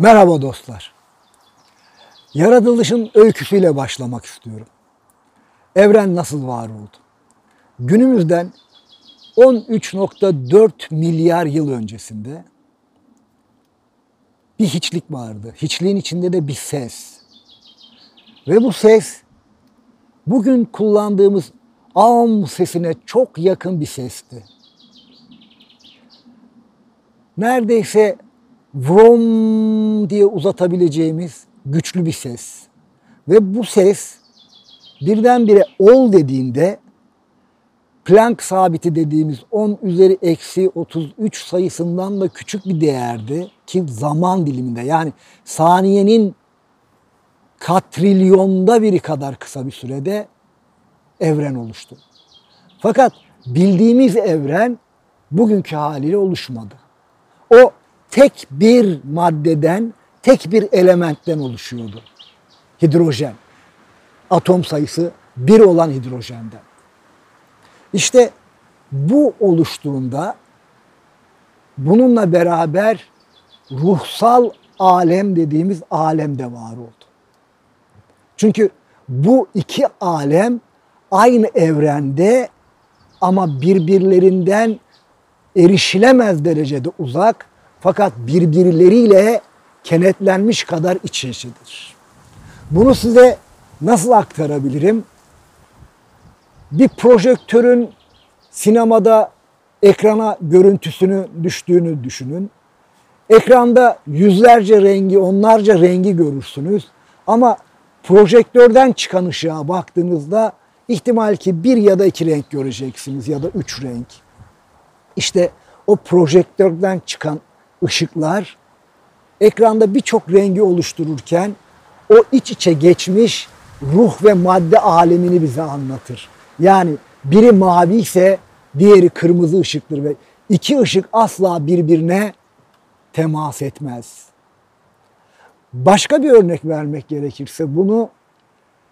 Merhaba dostlar. Yaratılışın öyküsüyle başlamak istiyorum. Evren nasıl var oldu? Günümüzden 13.4 milyar yıl öncesinde bir hiçlik vardı. Hiçliğin içinde de bir ses. Ve bu ses bugün kullandığımız am sesine çok yakın bir sesti. Neredeyse vrom diye uzatabileceğimiz güçlü bir ses. Ve bu ses birdenbire ol dediğinde Planck sabiti dediğimiz 10 üzeri eksi 33 sayısından da küçük bir değerdi ki zaman diliminde yani saniyenin katrilyonda biri kadar kısa bir sürede evren oluştu. Fakat bildiğimiz evren bugünkü haliyle oluşmadı. O tek bir maddeden, tek bir elementten oluşuyordu. Hidrojen. Atom sayısı bir olan hidrojenden. İşte bu oluştuğunda bununla beraber ruhsal alem dediğimiz alem de var oldu. Çünkü bu iki alem aynı evrende ama birbirlerinden erişilemez derecede uzak fakat birbirleriyle kenetlenmiş kadar iç içedir. Bunu size nasıl aktarabilirim? Bir projektörün sinemada ekrana görüntüsünü düştüğünü düşünün. Ekranda yüzlerce rengi, onlarca rengi görürsünüz. Ama projektörden çıkan ışığa baktığınızda ihtimal ki bir ya da iki renk göreceksiniz ya da üç renk. İşte o projektörden çıkan ışıklar ekranda birçok rengi oluştururken o iç içe geçmiş ruh ve madde alemini bize anlatır. Yani biri mavi ise diğeri kırmızı ışıktır ve iki ışık asla birbirine temas etmez. Başka bir örnek vermek gerekirse bunu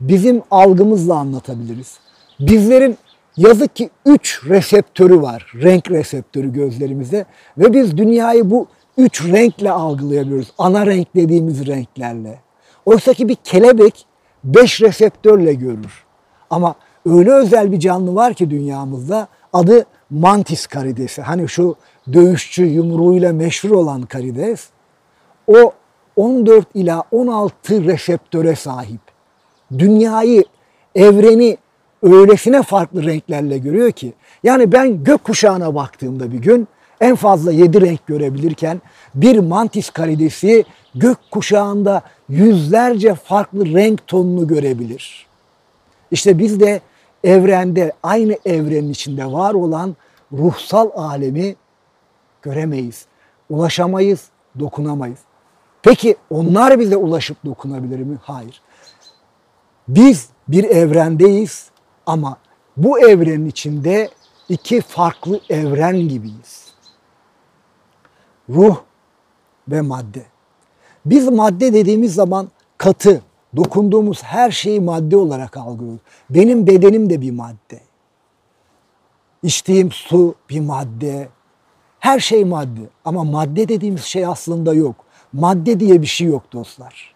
bizim algımızla anlatabiliriz. Bizlerin yazık ki üç reseptörü var. Renk reseptörü gözlerimizde ve biz dünyayı bu üç renkle algılayabiliyoruz. Ana renk dediğimiz renklerle. Oysa ki bir kelebek beş reseptörle görür. Ama öyle özel bir canlı var ki dünyamızda adı mantis karidesi. Hani şu dövüşçü yumruğuyla meşhur olan karides. O 14 ila 16 reseptöre sahip. Dünyayı, evreni öylesine farklı renklerle görüyor ki. Yani ben gök kuşağına baktığımda bir gün en fazla yedi renk görebilirken bir mantis karidesi gök kuşağında yüzlerce farklı renk tonunu görebilir. İşte biz de evrende aynı evrenin içinde var olan ruhsal alemi göremeyiz. Ulaşamayız, dokunamayız. Peki onlar bize ulaşıp dokunabilir mi? Hayır. Biz bir evrendeyiz ama bu evrenin içinde iki farklı evren gibiyiz. Ruh ve madde. Biz madde dediğimiz zaman katı, dokunduğumuz her şeyi madde olarak algılıyoruz. Benim bedenim de bir madde. İçtiğim su bir madde. Her şey madde ama madde dediğimiz şey aslında yok. Madde diye bir şey yok dostlar.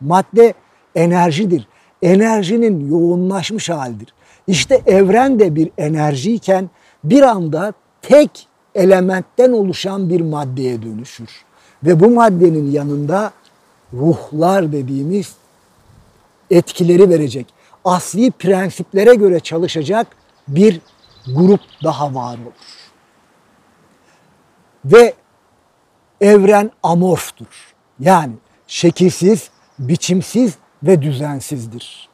Madde enerjidir. Enerjinin yoğunlaşmış halidir. İşte evren de bir enerjiyken bir anda tek elementten oluşan bir maddeye dönüşür. Ve bu maddenin yanında ruhlar dediğimiz etkileri verecek, asli prensiplere göre çalışacak bir grup daha var olur. Ve evren amorftur. Yani şekilsiz, biçimsiz ve düzensizdir.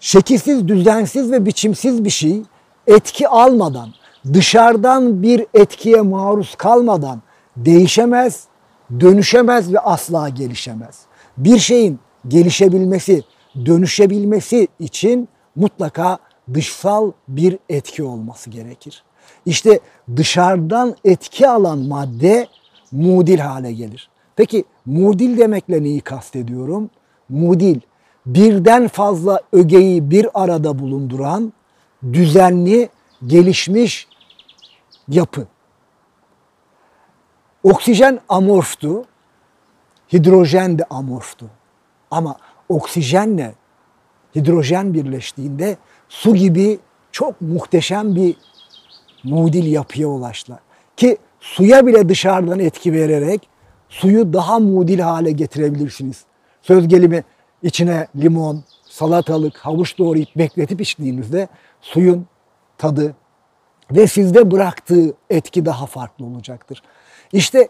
Şekilsiz, düzensiz ve biçimsiz bir şey etki almadan, dışarıdan bir etkiye maruz kalmadan değişemez, dönüşemez ve asla gelişemez. Bir şeyin gelişebilmesi, dönüşebilmesi için mutlaka dışsal bir etki olması gerekir. İşte dışarıdan etki alan madde mudil hale gelir. Peki mudil demekle neyi kastediyorum? Mudil birden fazla ögeyi bir arada bulunduran düzenli, gelişmiş yapı. Oksijen amorftu. hidrojen de amorftu. Ama oksijenle hidrojen birleştiğinde su gibi çok muhteşem bir mudil yapıya ulaştılar. Ki suya bile dışarıdan etki vererek suyu daha mudil hale getirebilirsiniz. Söz gelimi içine limon, salatalık, havuç doğrayıp bekletip içtiğinizde suyun tadı ve sizde bıraktığı etki daha farklı olacaktır. İşte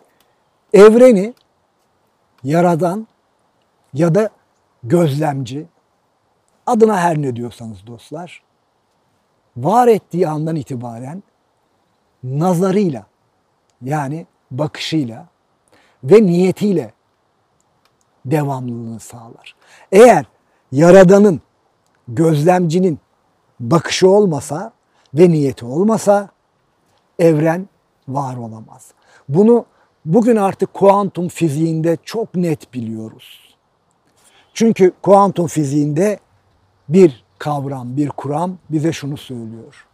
evreni yaradan ya da gözlemci adına her ne diyorsanız dostlar var ettiği andan itibaren nazarıyla yani bakışıyla ve niyetiyle devamlılığını sağlar. Eğer yaradanın, gözlemcinin bakışı olmasa ve niyeti olmasa evren var olamaz. Bunu bugün artık kuantum fiziğinde çok net biliyoruz. Çünkü kuantum fiziğinde bir kavram, bir kuram bize şunu söylüyor.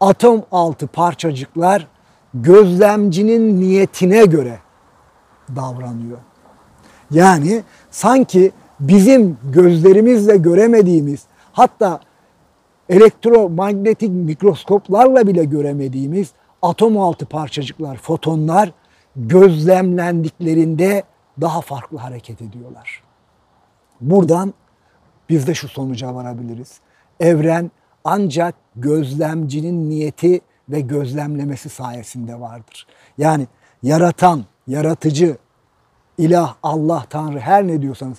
Atom altı parçacıklar gözlemcinin niyetine göre davranıyor. Yani sanki bizim gözlerimizle göremediğimiz hatta elektromanyetik mikroskoplarla bile göremediğimiz atom altı parçacıklar, fotonlar gözlemlendiklerinde daha farklı hareket ediyorlar. Buradan biz de şu sonuca varabiliriz. Evren ancak gözlemcinin niyeti ve gözlemlemesi sayesinde vardır. Yani yaratan, yaratıcı, ilah, Allah, Tanrı her ne diyorsanız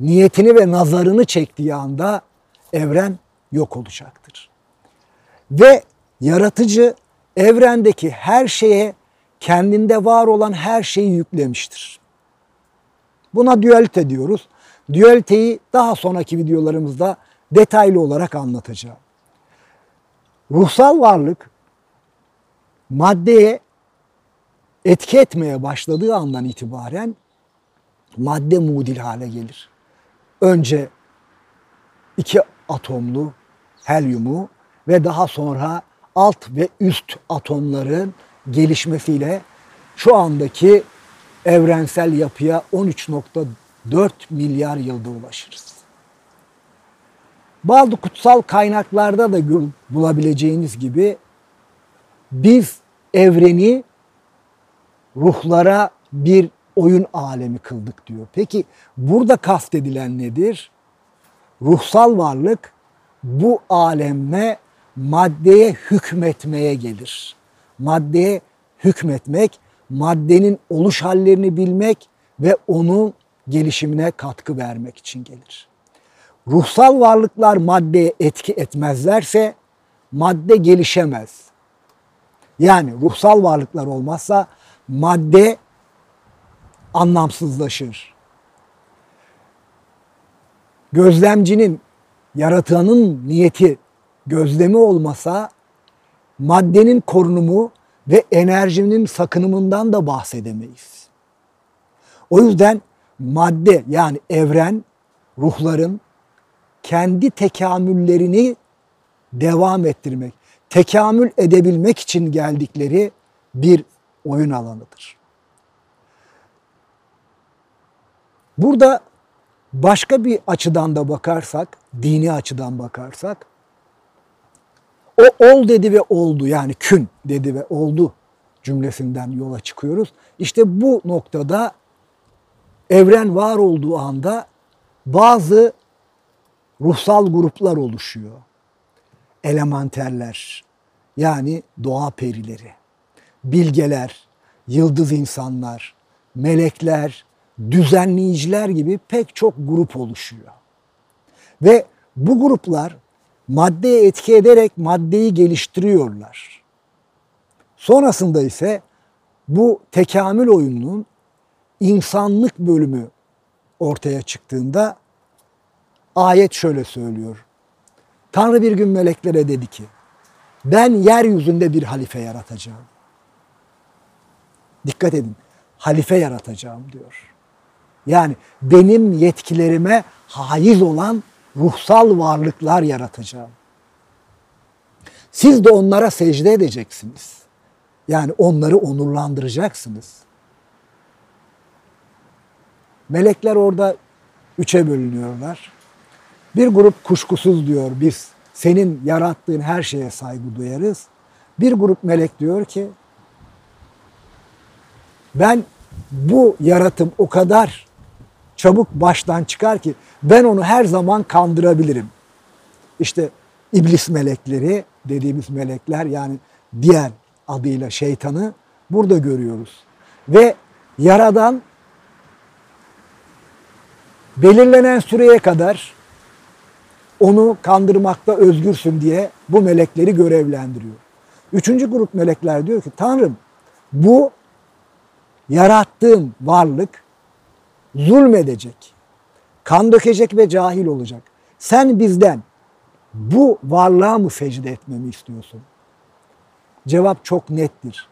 niyetini ve nazarını çektiği anda evren yok olacaktır. Ve yaratıcı evrendeki her şeye kendinde var olan her şeyi yüklemiştir. Buna dualite diyoruz. Dualiteyi daha sonraki videolarımızda detaylı olarak anlatacağım. Ruhsal varlık maddeye etki etmeye başladığı andan itibaren madde mudil hale gelir. Önce iki atomlu helyumu ve daha sonra alt ve üst atomların gelişmesiyle şu andaki evrensel yapıya 13.4 milyar yılda ulaşırız. Bazı kutsal kaynaklarda da bulabileceğiniz gibi biz evreni ruhlara bir oyun alemi kıldık diyor. Peki burada kastedilen nedir? Ruhsal varlık bu alemme maddeye hükmetmeye gelir. Maddeye hükmetmek, maddenin oluş hallerini bilmek ve onun gelişimine katkı vermek için gelir. Ruhsal varlıklar maddeye etki etmezlerse madde gelişemez. Yani ruhsal varlıklar olmazsa madde anlamsızlaşır. Gözlemcinin, yaratanın niyeti gözlemi olmasa maddenin korunumu ve enerjinin sakınımından da bahsedemeyiz. O yüzden madde yani evren ruhların kendi tekamüllerini devam ettirmek, tekamül edebilmek için geldikleri bir oyun alanıdır. Burada başka bir açıdan da bakarsak, dini açıdan bakarsak, o ol dedi ve oldu yani kün dedi ve oldu cümlesinden yola çıkıyoruz. İşte bu noktada evren var olduğu anda bazı ruhsal gruplar oluşuyor. Elementerler yani doğa perileri, bilgeler, yıldız insanlar, melekler, düzenleyiciler gibi pek çok grup oluşuyor. Ve bu gruplar maddeye etki ederek maddeyi geliştiriyorlar. Sonrasında ise bu tekamül oyununun insanlık bölümü ortaya çıktığında ayet şöyle söylüyor. Tanrı bir gün meleklere dedi ki ben yeryüzünde bir halife yaratacağım. Dikkat edin halife yaratacağım diyor. Yani benim yetkilerime haiz olan ruhsal varlıklar yaratacağım. Siz de onlara secde edeceksiniz. Yani onları onurlandıracaksınız. Melekler orada üçe bölünüyorlar. Bir grup kuşkusuz diyor biz senin yarattığın her şeye saygı duyarız. Bir grup melek diyor ki ben bu yaratım o kadar çabuk baştan çıkar ki ben onu her zaman kandırabilirim. İşte iblis melekleri dediğimiz melekler yani diğer adıyla şeytanı burada görüyoruz. Ve yaradan belirlenen süreye kadar onu kandırmakta özgürsün diye bu melekleri görevlendiriyor. Üçüncü grup melekler diyor ki Tanrım bu yarattığın varlık zulmedecek, kan dökecek ve cahil olacak. Sen bizden bu varlığa mı secde etmemi istiyorsun? Cevap çok nettir.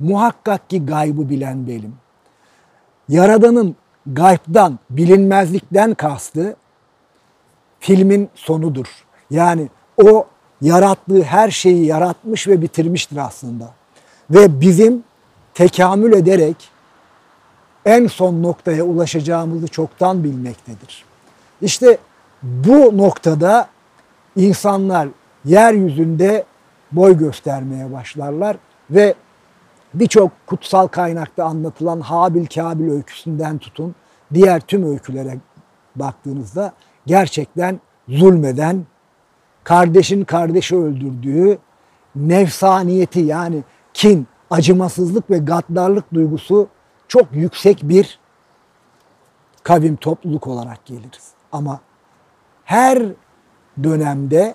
Muhakkak ki gaybı bilen benim. Yaradanın gaybdan, bilinmezlikten kastı filmin sonudur. Yani o yarattığı her şeyi yaratmış ve bitirmiştir aslında. Ve bizim tekamül ederek en son noktaya ulaşacağımızı çoktan bilmektedir. İşte bu noktada insanlar yeryüzünde boy göstermeye başlarlar ve birçok kutsal kaynakta anlatılan Habil Kabil öyküsünden tutun diğer tüm öykülere baktığınızda gerçekten zulmeden, kardeşin kardeşi öldürdüğü nefsaniyeti yani kin, acımasızlık ve gaddarlık duygusu çok yüksek bir kavim topluluk olarak geliriz. Ama her dönemde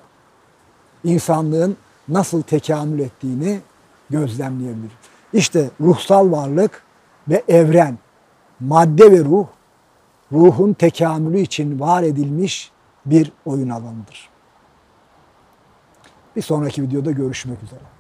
insanlığın nasıl tekamül ettiğini gözlemleyebiliriz. İşte ruhsal varlık ve evren, madde ve ruh, ruhun tekamülü için var edilmiş bir oyun alanıdır. Bir sonraki videoda görüşmek üzere.